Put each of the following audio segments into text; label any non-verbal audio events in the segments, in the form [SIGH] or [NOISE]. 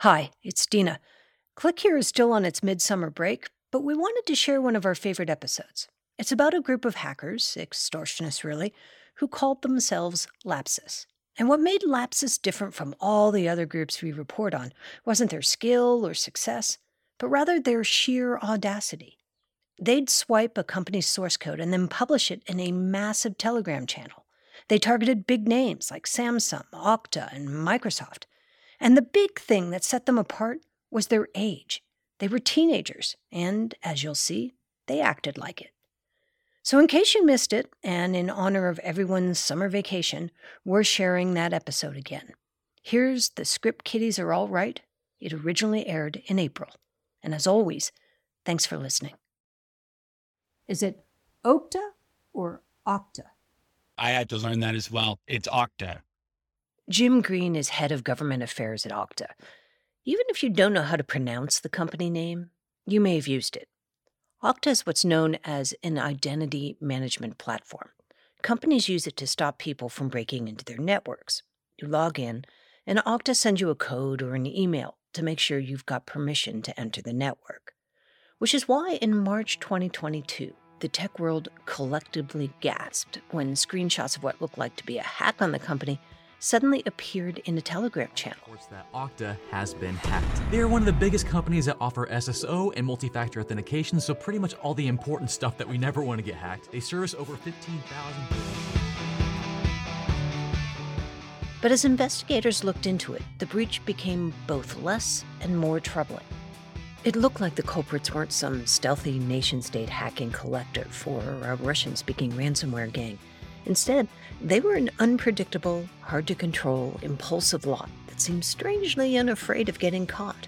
Hi, it's Dina. Click Here is still on its midsummer break, but we wanted to share one of our favorite episodes. It's about a group of hackers, extortionists really, who called themselves Lapsus. And what made Lapsus different from all the other groups we report on wasn't their skill or success, but rather their sheer audacity. They'd swipe a company's source code and then publish it in a massive Telegram channel. They targeted big names like Samsung, Okta, and Microsoft. And the big thing that set them apart was their age. They were teenagers, and as you'll see, they acted like it. So, in case you missed it, and in honor of everyone's summer vacation, we're sharing that episode again. Here's The Script Kiddies Are All Right. It originally aired in April. And as always, thanks for listening. Is it Okta or Okta? I had to learn that as well. It's Okta. Jim Green is head of government affairs at Okta. Even if you don't know how to pronounce the company name, you may have used it. Okta is what's known as an identity management platform. Companies use it to stop people from breaking into their networks. You log in, and Okta sends you a code or an email to make sure you've got permission to enter the network. Which is why in March 2022, the tech world collectively gasped when screenshots of what looked like to be a hack on the company suddenly appeared in a Telegram channel. Reports that Okta has been hacked. They are one of the biggest companies that offer SSO and multi-factor authentication, so pretty much all the important stuff that we never want to get hacked. They service over 15,000 But as investigators looked into it, the breach became both less and more troubling. It looked like the culprits weren't some stealthy nation state hacking collective or a Russian speaking ransomware gang. Instead, they were an unpredictable, hard to control, impulsive lot that seemed strangely unafraid of getting caught.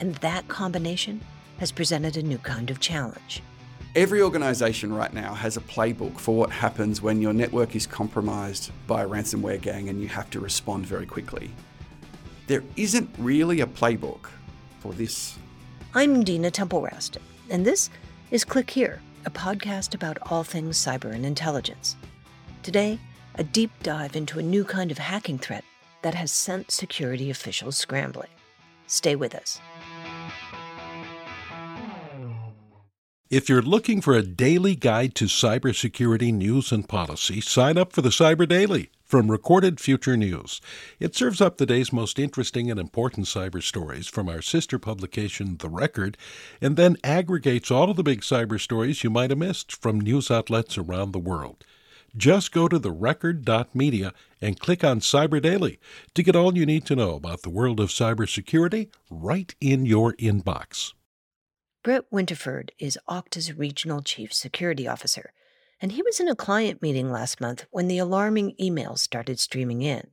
And that combination has presented a new kind of challenge. Every organization right now has a playbook for what happens when your network is compromised by a ransomware gang and you have to respond very quickly. There isn't really a playbook for this. I'm Dina Temple Raston, and this is Click Here, a podcast about all things cyber and intelligence. Today, a deep dive into a new kind of hacking threat that has sent security officials scrambling. Stay with us. If you're looking for a daily guide to cybersecurity news and policy, sign up for the Cyber Daily from Recorded Future News. It serves up the day's most interesting and important cyber stories from our sister publication, The Record, and then aggregates all of the big cyber stories you might have missed from news outlets around the world. Just go to therecord.media and click on Cyber Daily to get all you need to know about the world of cybersecurity right in your inbox. Brett Winterford is Okta's regional chief security officer, and he was in a client meeting last month when the alarming emails started streaming in.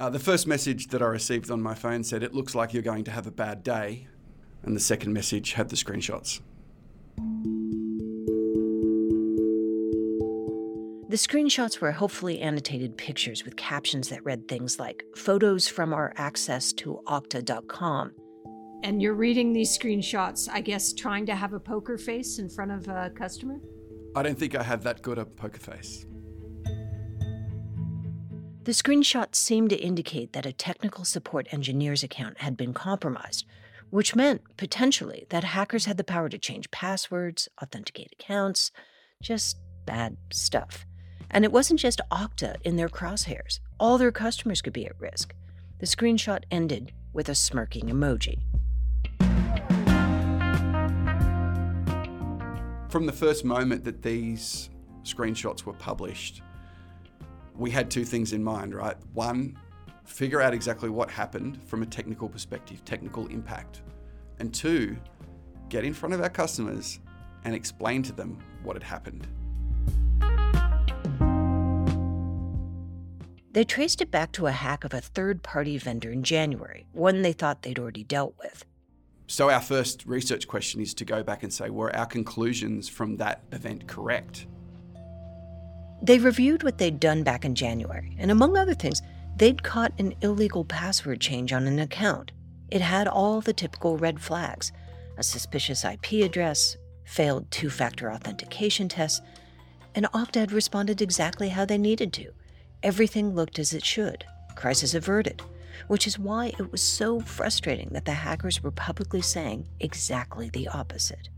Uh, the first message that I received on my phone said, It looks like you're going to have a bad day. And the second message had the screenshots. The screenshots were hopefully annotated pictures with captions that read things like photos from our access to okta.com. And you're reading these screenshots, I guess, trying to have a poker face in front of a customer? I don't think I have that good a poker face. The screenshots seemed to indicate that a technical support engineer's account had been compromised, which meant potentially that hackers had the power to change passwords, authenticate accounts, just bad stuff. And it wasn't just Okta in their crosshairs, all their customers could be at risk. The screenshot ended with a smirking emoji. From the first moment that these screenshots were published, we had two things in mind, right? One, figure out exactly what happened from a technical perspective, technical impact. And two, get in front of our customers and explain to them what had happened. They traced it back to a hack of a third party vendor in January, one they thought they'd already dealt with. So, our first research question is to go back and say, were our conclusions from that event correct? They reviewed what they'd done back in January, and among other things, they'd caught an illegal password change on an account. It had all the typical red flags a suspicious IP address, failed two factor authentication tests, and Okta had responded exactly how they needed to. Everything looked as it should. Crisis averted. which is why it was so frustrating that the hackers were publicly saying exactly the opposite.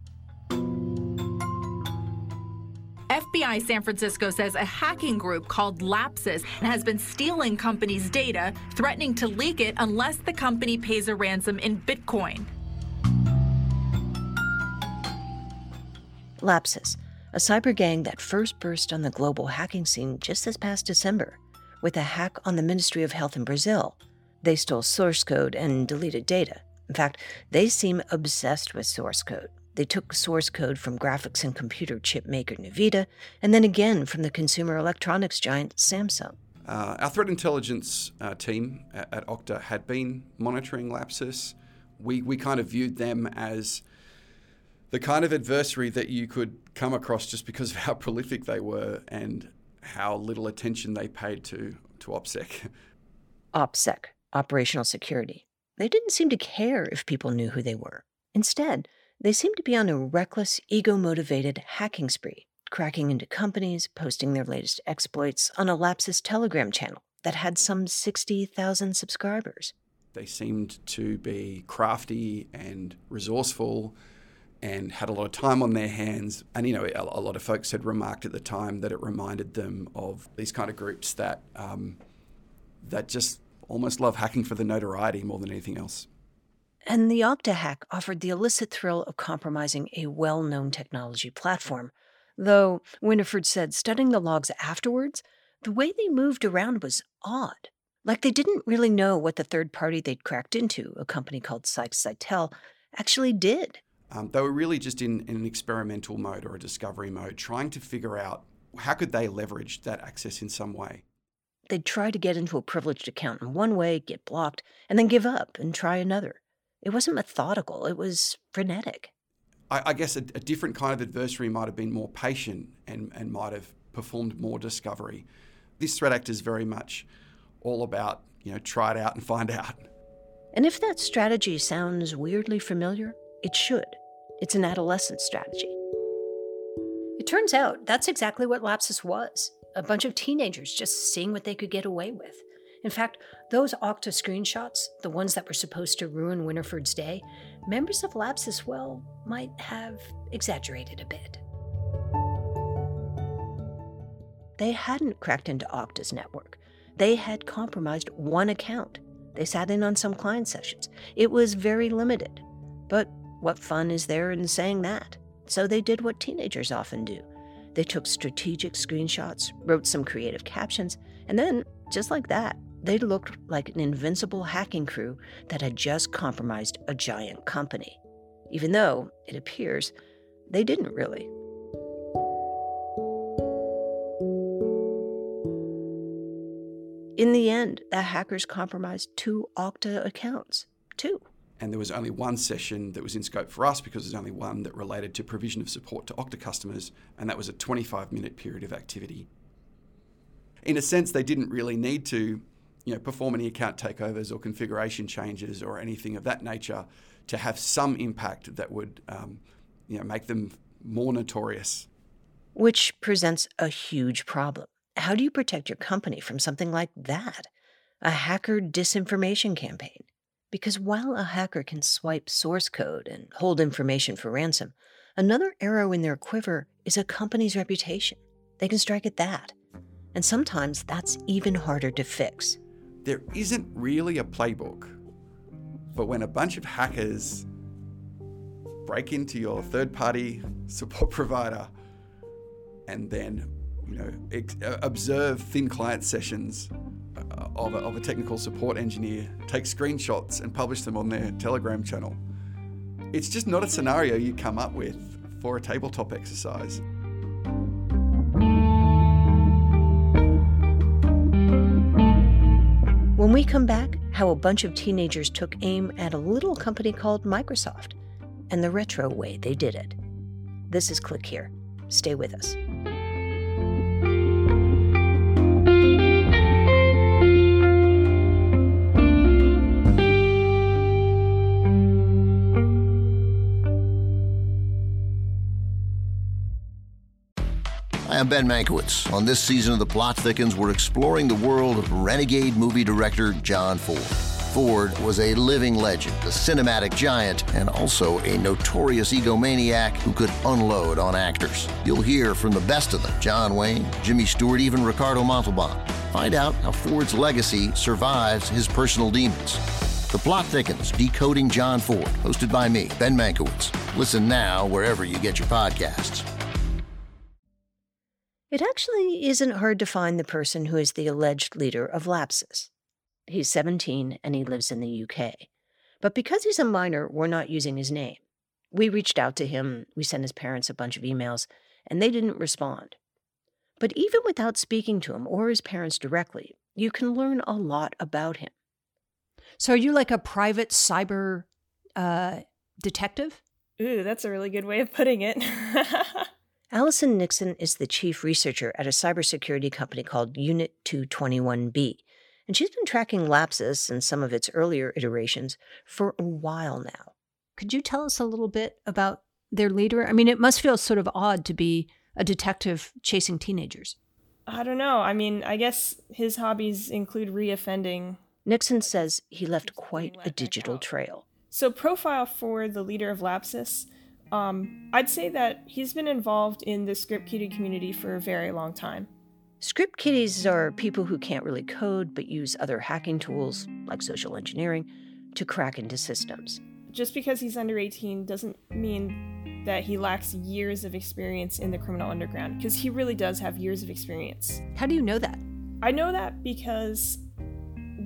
FBI San Francisco says a hacking group called Lapsus has been stealing companies' data, threatening to leak it unless the company pays a ransom in Bitcoin. Lapsus, a cyber gang that first burst on the global hacking scene just this past December with a hack on the Ministry of Health in Brazil. They stole source code and deleted data. In fact, they seem obsessed with source code. They took source code from graphics and computer chip maker Nvidia, and then again from the consumer electronics giant Samsung. Uh, our threat intelligence uh, team at, at, Okta had been monitoring Lapsus. We, we kind of viewed them as the kind of adversary that you could come across just because of how [LAUGHS] prolific they were and how little attention they paid to, to OPSEC. OPSEC, Operational Security. They didn't seem to care if people knew who they were. Instead, they seemed to be on a reckless, ego motivated hacking spree, cracking into companies, posting their latest exploits on a Lapsus Telegram channel that had some 60,000 subscribers. They seemed to be crafty and resourceful and had a lot of time on their hands. And, you know, a, a lot of folks had remarked at the time that it reminded them of these kind of groups that, um, that just almost love hacking for the notoriety more than anything else. And the Okta hack offered the illicit thrill of compromising a well known technology platform. Though, Winterford said, studying the logs afterwards, the way they moved around was odd. Like they didn't really know what the third party they'd cracked into, a company called Sykes actually did. Um, they were really just in, in an experimental mode or a discovery mode, trying to figure out how could they leverage that access in some way. They'd try to get into a privileged account in one way, get blocked, and then give up and try another. It wasn't methodical, it was frenetic. I, I guess a, a, different kind of adversary might have been more patient and, and might have performed more discovery. This threat actor is very much all about, you know, try it out and find out. And if that strategy sounds weirdly familiar, it should. It's an adolescent strategy. It turns out that's exactly what Lapsus was a bunch of teenagers just seeing what they could get away with. In fact, those Okta screenshots, the ones that were supposed to ruin Winterford's day, members of Lapsus, well, might have exaggerated a bit. They hadn't cracked into Okta's network. They had compromised one account. They sat in on some client sessions. It was very limited. But what fun is there in saying that? So they did what teenagers often do. They took strategic screenshots, wrote some creative captions, and then, just like that, they looked like an invincible hacking crew that had just compromised a giant company, even though, it appears, they didn't really. In the end, the hackers compromised two Okta accounts. Two. And there was only one session that was in scope for us because there's only one that related to provision of support to Okta customers, and that was a 25 minute period of activity. In a sense, they didn't really need to you know, perform any account takeovers or configuration changes or anything of that nature to have some impact that would um, you know, make them more notorious. Which presents a huge problem. How do you protect your company from something like that? A hacker disinformation campaign. Because while a hacker can swipe source code and hold information for ransom, another arrow in their quiver is a company's reputation. They can strike at that. And sometimes that's even harder to fix there isn't really a playbook but when a bunch of hackers break into your third party [LAUGHS] support provider and then you know uh, observe thin client sessions Uh, of a, of a technical support engineer take screenshots and publish them on their telegram channel it's just not a scenario you come up with for a tabletop exercise When we come back, how a bunch of teenagers took aim at a little company called Microsoft and the retro way they did it. This is Click Here. Stay with us. Hi, I'm Ben Mankiewicz. On this season of The Plot Thickens, we're exploring the world of renegade movie director John Ford. Ford was a living legend, a cinematic giant, and also a notorious egomaniac who could unload on actors. You'll hear from the best of them John Wayne, Jimmy Stewart, even Ricardo Montalban. Find out how Ford's legacy survives his personal demons. The Plot Thickens Decoding John Ford, hosted by me, Ben Mankiewicz. Listen now wherever you get your podcasts. It actually isn't hard to find the person who is the alleged leader of Lapsus. He's 17 and he lives in the UK. But because he's a minor, we're not using his name. We reached out to him, we sent his parents a bunch of emails, and they didn't respond. But even without speaking to him or his parents directly, you can learn a lot about him. So are you like a private cyber uh, detective? Ooh, that's a really good way of putting it. [LAUGHS] Allison Nixon is the chief researcher at a cybersecurity company called Unit 221B, and she's been tracking Lapsus and some of its earlier iterations for a while now. Could you tell us a little bit about their leader? I mean, it must feel sort of odd to be a detective chasing teenagers. I don't know. I mean, I guess his hobbies include reoffending. Nixon says he left quite a digital trail. So, profile for the leader of Lapsus. Um, I'd say that he's been involved in the script kiddie community for a very long time. Script kiddies are people who can't really code but use other hacking tools, like social engineering, to crack into systems. Just because he's under 18 doesn't mean that he lacks years of experience in the criminal underground, because he really does have years of experience. How do you know that? I know that because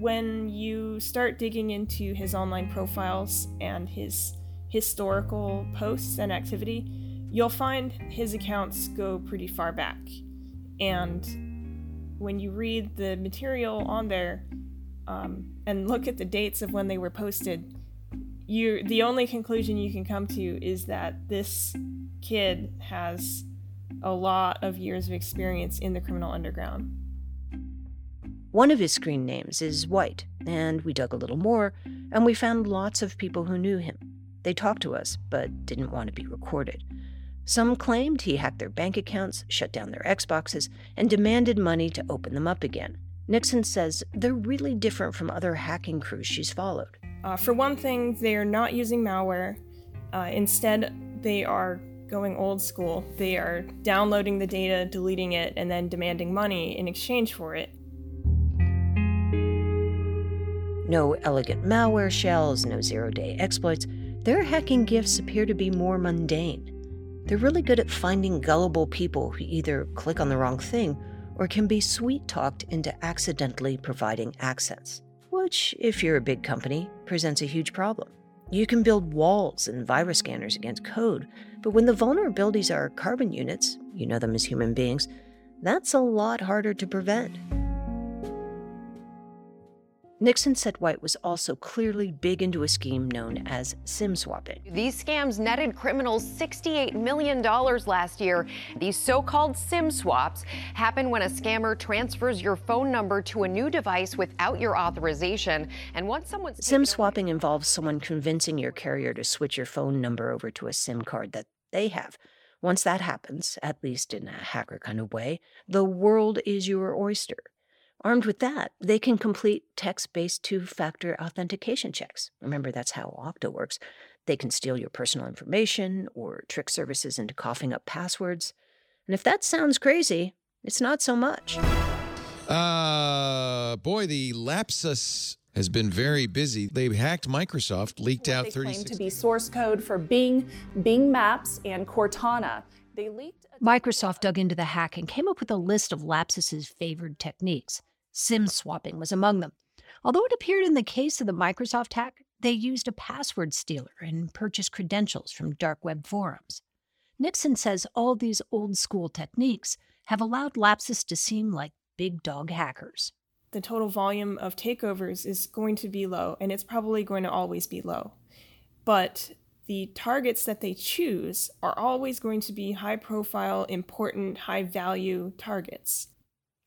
when you start digging into his online profiles and his historical posts and activity, you'll find his accounts go pretty far back. And when you read the material on there um, and look at the dates of when they were posted, you the only conclusion you can come to is that this kid has a lot of years of experience in the criminal underground. One of his screen names is White, and we dug a little more, and we found lots of people who knew him. They talked to us, but didn't want to be recorded. Some claimed he hacked their bank accounts, shut down their Xboxes, and demanded money to open them up again. Nixon says they're really different from other hacking crews she's followed. Uh, for one thing, they are not using malware. Uh, instead, they are going old school. They are downloading the data, deleting it, and then demanding money in exchange for it. No elegant malware shells, no zero day exploits. Their hacking gifts appear to be more mundane. They're really good at finding gullible people who either click on the wrong thing or can be sweet talked into accidentally providing access, which, if you're a big company, presents a huge problem. You can build walls and virus scanners against code, but when the vulnerabilities are carbon units, you know them as human beings, that's a lot harder to prevent. Nixon said White was also clearly big into a scheme known as SIM swapping. These scams netted criminals $68 million last year. These so called SIM swaps happen when a scammer transfers your phone number to a new device without your authorization. And once someone. SIM swapping involves someone convincing your carrier to switch your phone number over to a SIM card that they have. Once that happens, at least in a hacker kind of way, the world is your oyster. Armed with that, they can complete text based two factor authentication checks. Remember, that's how Okta works. They can steal your personal information or trick services into coughing up passwords. And if that sounds crazy, it's not so much. Uh, boy, the Lapsus has been very busy. They hacked Microsoft, leaked out they 36. claim to be source code for Bing, Bing Maps, and Cortana. They leaked. Microsoft dug into the hack and came up with a list of Lapsus's favored techniques. SIM swapping was among them. Although it appeared in the case of the Microsoft hack, they used a password stealer and purchased credentials from dark web forums. Nixon says all these old school techniques have allowed Lapsus to seem like big dog hackers. The total volume of takeovers is going to be low, and it's probably going to always be low. But the targets that they choose are always going to be high profile, important, high value targets.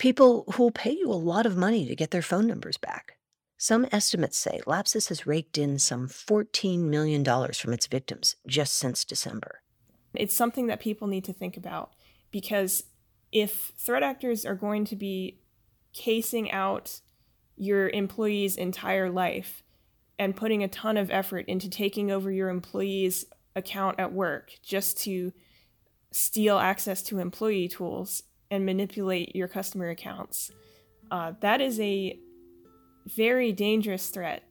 People who'll pay you a lot of money to get their phone numbers back. Some estimates say Lapsus has raked in some $14 million from its victims just since December. It's something that people need to think about because if threat actors are going to be casing out your employee's entire life and putting a ton of effort into taking over your employee's account at work just to steal access to employee tools and manipulate your customer accounts. Uh, that is a very dangerous threat.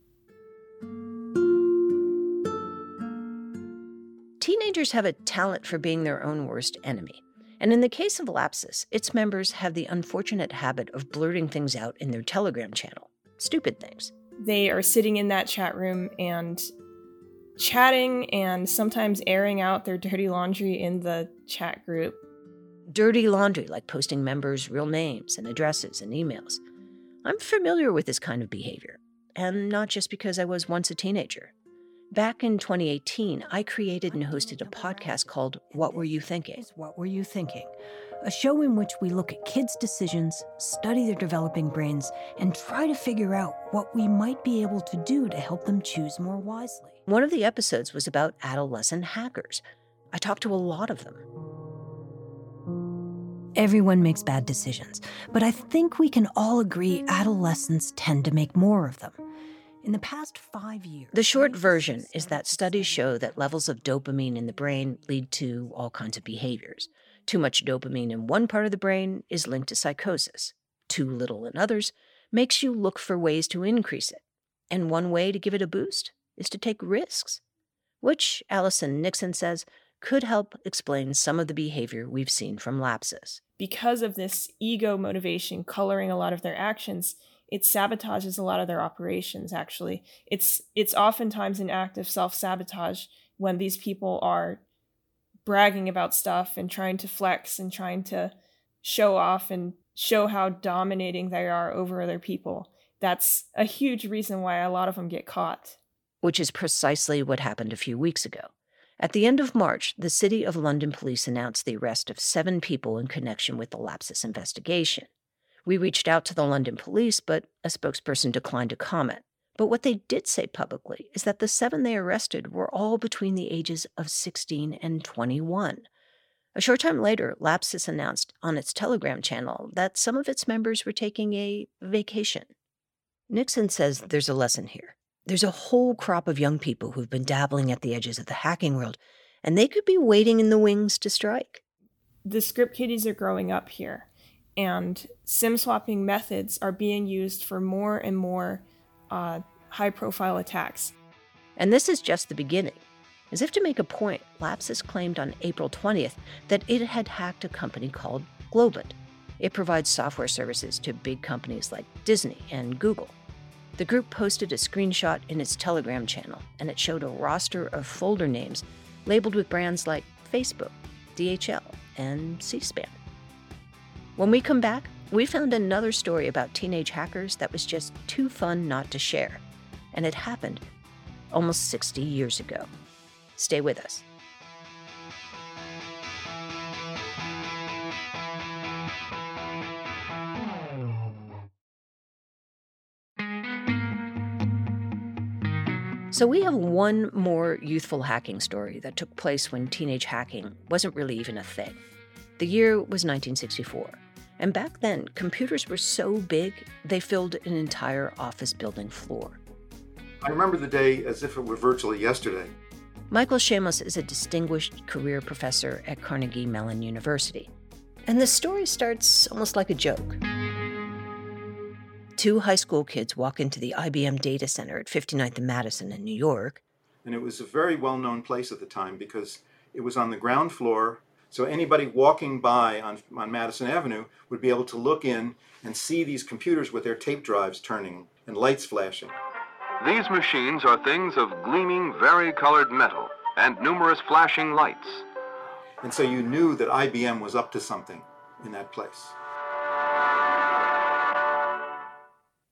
Teenagers have a talent for being their own worst enemy. And in the case of Lapsus, its members have the unfortunate habit of blurting things out in their Telegram channel. Stupid things. They are sitting in that chat room and chatting and sometimes airing out their dirty laundry in the chat group. Dirty laundry, like posting members' real names and addresses and emails. I'm familiar with this kind of behavior, and not just because I was once a teenager. Back in 2018, I created and hosted a podcast called What Were You Thinking? What Were You Thinking? A show in which we look at kids' decisions, study their developing brains, and try to figure out what we might be able to do to help them choose more wisely. One of the episodes was about adolescent hackers. I talked to a lot of them. Everyone makes bad decisions, but I think we can all agree adolescents tend to make more of them. In the past five years, the short version is that studies show that levels of dopamine in the brain lead to all kinds of behaviors. Too much dopamine in one part of the brain is linked to psychosis. Too little in others makes you look for ways to increase it. And one way to give it a boost is to take risks, which Allison Nixon says could help explain some of the behavior we've seen from Lapsus. Because of this ego motivation coloring a lot of their actions, it sabotages a lot of their operations actually. It's it's oftentimes an act of self-sabotage when these people are bragging about stuff and trying to flex and trying to show off and show how dominating they are over other people. That's a huge reason why a lot of them get caught. Which is precisely what happened a few weeks ago at the end of March, the City of London police announced the arrest of seven people in connection with the Lapsus investigation. We reached out to the London police, but a spokesperson declined to comment. But what they did say publicly is that the seven they arrested were all between the ages of 16 and 21. A short time later, Lapsus announced on its Telegram channel that some of its members were taking a vacation. Nixon says there's a lesson here. There's a whole crop of young people who've been dabbling at the edges of the hacking world, and they could be waiting in the wings to strike. The script kiddies are growing up here and sim swapping methods are being used for more and more uh, high profile attacks. And this is just the beginning. As if to make a point, Lapsus claimed on April 20th that it had hacked a company called Globant. It provides software services to big companies like Disney and Google. The group posted a screenshot in its Telegram channel, and it showed a roster of folder names labeled with brands like Facebook, DHL, and C SPAN. When we come back, we found another story about teenage hackers that was just too fun not to share. And it happened almost 60 years ago. Stay with us. So, we have one more youthful hacking story that took place when teenage hacking wasn't really even a thing. The year was 1964. And back then, computers were so big, they filled an entire office building floor. I remember the day as if it were virtually yesterday. Michael Shamos is a distinguished career professor at Carnegie Mellon University. And the story starts almost like a joke. Two high school kids walk into the IBM data center at 59th and Madison in New York. And it was a very well known place at the time because it was on the ground floor so anybody walking by on, on Madison Avenue would be able to look in and see these computers with their tape drives turning and lights flashing. These machines are things of gleaming, vari-colored metal and numerous flashing lights. And so you knew that IBM was up to something in that place.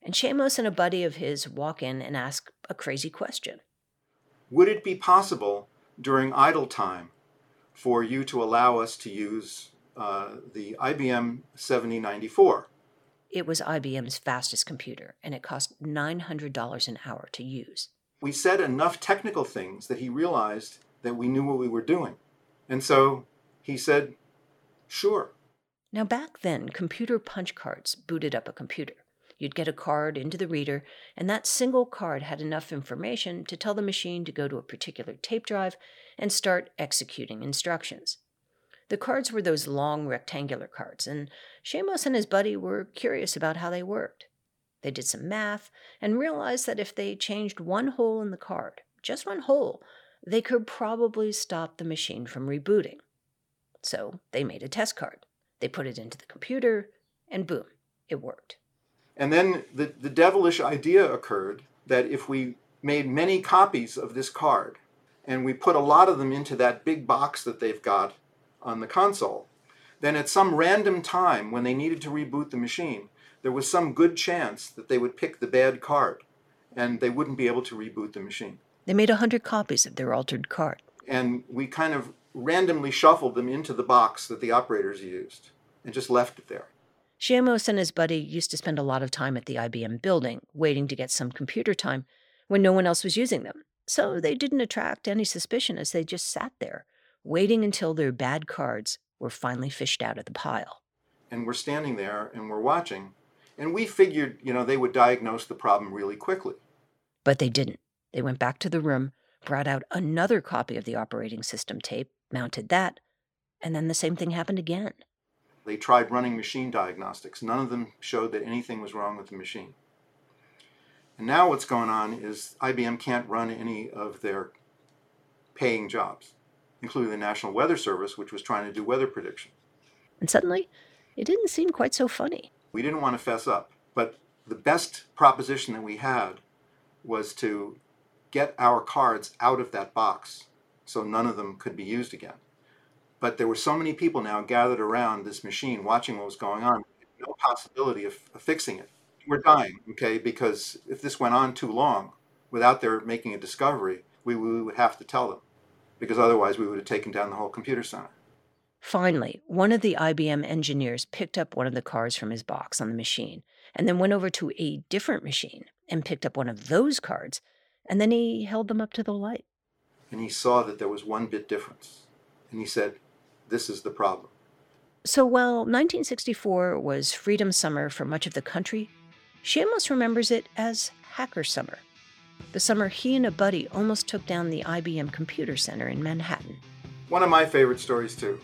And Shamos and a buddy of his walk in and ask a crazy question. Would it be possible during idle time for you to allow us to use uh, the IBM 7094. It was IBM's fastest computer, and it cost $900 an hour to use. We said enough technical things that he realized that we knew what we were doing. And so he said, sure. Now, back then, computer punch cards booted up a computer. You'd get a card into the reader, and that single card had enough information to tell the machine to go to a particular tape drive and start executing instructions. The cards were those long rectangular cards, and Shamos and his buddy were curious about how they worked. They did some math and realized that if they changed one hole in the card, just one hole, they could probably stop the machine from rebooting. So they made a test card. They put it into the computer, and boom, it worked. And then the, the devilish idea occurred that if we made many copies of this card and we put a lot of them into that big box that they've got on the console, then at some random time when they needed to reboot the machine, there was some good chance that they would pick the bad card and they wouldn't be able to reboot the machine. They made a hundred copies of their altered card. And we kind of randomly shuffled them into the box that the operators used and just left it there. Shamos and his buddy used to spend a lot of time at the IBM building, waiting to get some computer time when no one else was using them. So they didn't attract any suspicion as they just sat there, waiting until their bad cards were finally fished out of the pile. And we're standing there and we're watching, and we figured, you know, they would diagnose the problem really quickly. But they didn't. They went back to the room, brought out another copy of the operating system tape, mounted that, and then the same thing happened again. They tried running machine diagnostics. None of them showed that anything was wrong with the machine. And now what's going on is IBM can't run any of their paying jobs, including the National Weather Service, which was trying to do weather prediction. And suddenly, it didn't seem quite so funny. We didn't want to fess up, but the best proposition that we had was to get our cards out of that box so none of them could be used again. But there were so many people now gathered around this machine watching what was going on, no possibility of, of fixing it. We're dying, okay, because if this went on too long without their making a discovery, we, we would have to tell them, because otherwise we would have taken down the whole computer center. Finally, one of the IBM engineers picked up one of the cards from his box on the machine and then went over to a different machine and picked up one of those cards, and then he held them up to the light. And he saw that there was one bit difference. And he said, this is the problem. So while 1964 was Freedom Summer for much of the country, Shamos remembers it as Hacker Summer, the summer he and a buddy almost took down the IBM Computer Center in Manhattan. One of my favorite stories, too.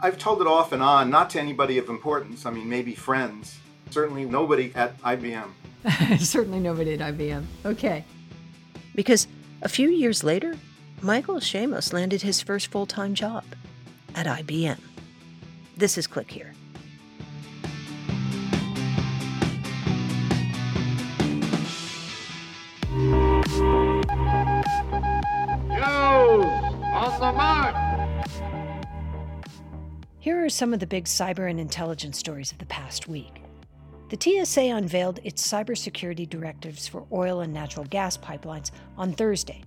I've told it off and on, not to anybody of importance, I mean, maybe friends. Certainly nobody at IBM. [LAUGHS] Certainly nobody at IBM. Okay. Because a few years later, Michael Shamos landed his first full time job at IBM. This is Click Here. on the mark! Here are some of the big cyber and intelligence stories of the past week. The TSA unveiled its cybersecurity directives for oil and natural gas pipelines on Thursday,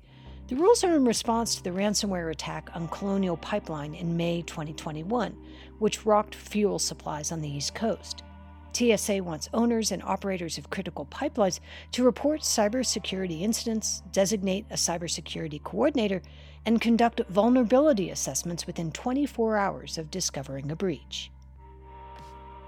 the rules are in response to the ransomware attack on Colonial Pipeline in May 2021, which rocked fuel supplies on the East Coast. TSA wants owners and operators of critical pipelines to report cybersecurity incidents, designate a cybersecurity coordinator, and conduct vulnerability assessments within 24 hours of discovering a breach.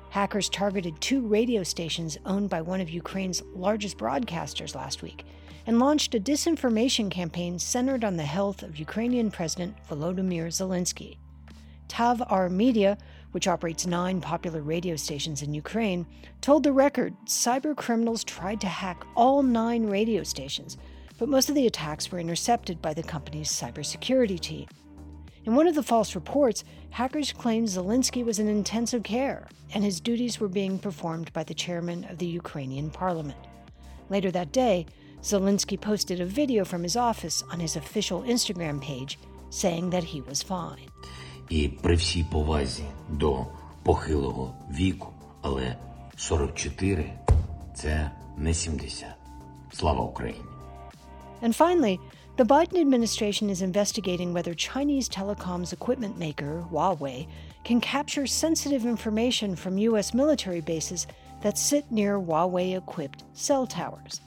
Hackers targeted two radio stations owned by one of Ukraine's largest broadcasters last week and launched a disinformation campaign centered on the health of Ukrainian President Volodymyr Zelensky. TAVR Media, which operates nine popular radio stations in Ukraine, told the record cyber criminals tried to hack all nine radio stations, but most of the attacks were intercepted by the company's cybersecurity team. In one of the false reports, hackers claimed Zelensky was in intensive care and his duties were being performed by the chairman of the Ukrainian parliament. Later that day, Zelensky posted a video from his office on his official Instagram page saying that he was fine. І при всій повазі до похилого віку, але 44 – це не 70. Слава Україні! And finally, the Biden administration is investigating whether Chinese telecoms equipment maker Huawei can capture sensitive information from U.S. military bases that sit near Huawei equipped cell towers.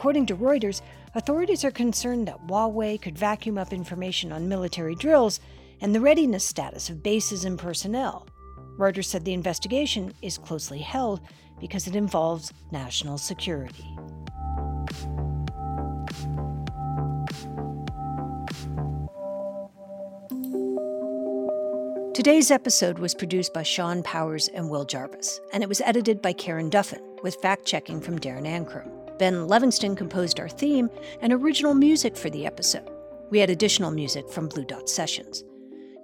According to Reuters, authorities are concerned that Huawei could vacuum up information on military drills and the readiness status of bases and personnel. Reuters said the investigation is closely held because it involves national security. Today's episode was produced by Sean Powers and Will Jarvis, and it was edited by Karen Duffin, with fact checking from Darren Ankrum. Ben Levingston composed our theme and original music for the episode. We had additional music from Blue Dot Sessions.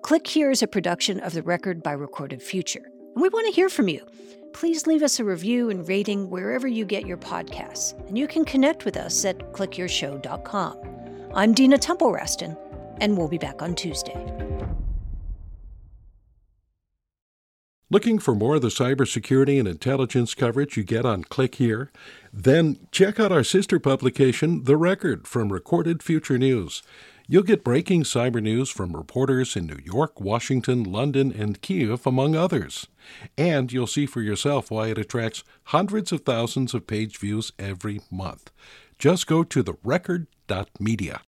Click Here is a production of the Record by Recorded Future, and we want to hear from you. Please leave us a review and rating wherever you get your podcasts, and you can connect with us at clickyourshow.com. I'm Dina Temple Raston, and we'll be back on Tuesday. Looking for more of the cybersecurity and intelligence coverage you get on Click Here? Then check out our sister publication, The Record, from Recorded Future News. You'll get breaking cyber news from reporters in New York, Washington, London, and Kiev, among others. And you'll see for yourself why it attracts hundreds of thousands of page views every month. Just go to therecord.media.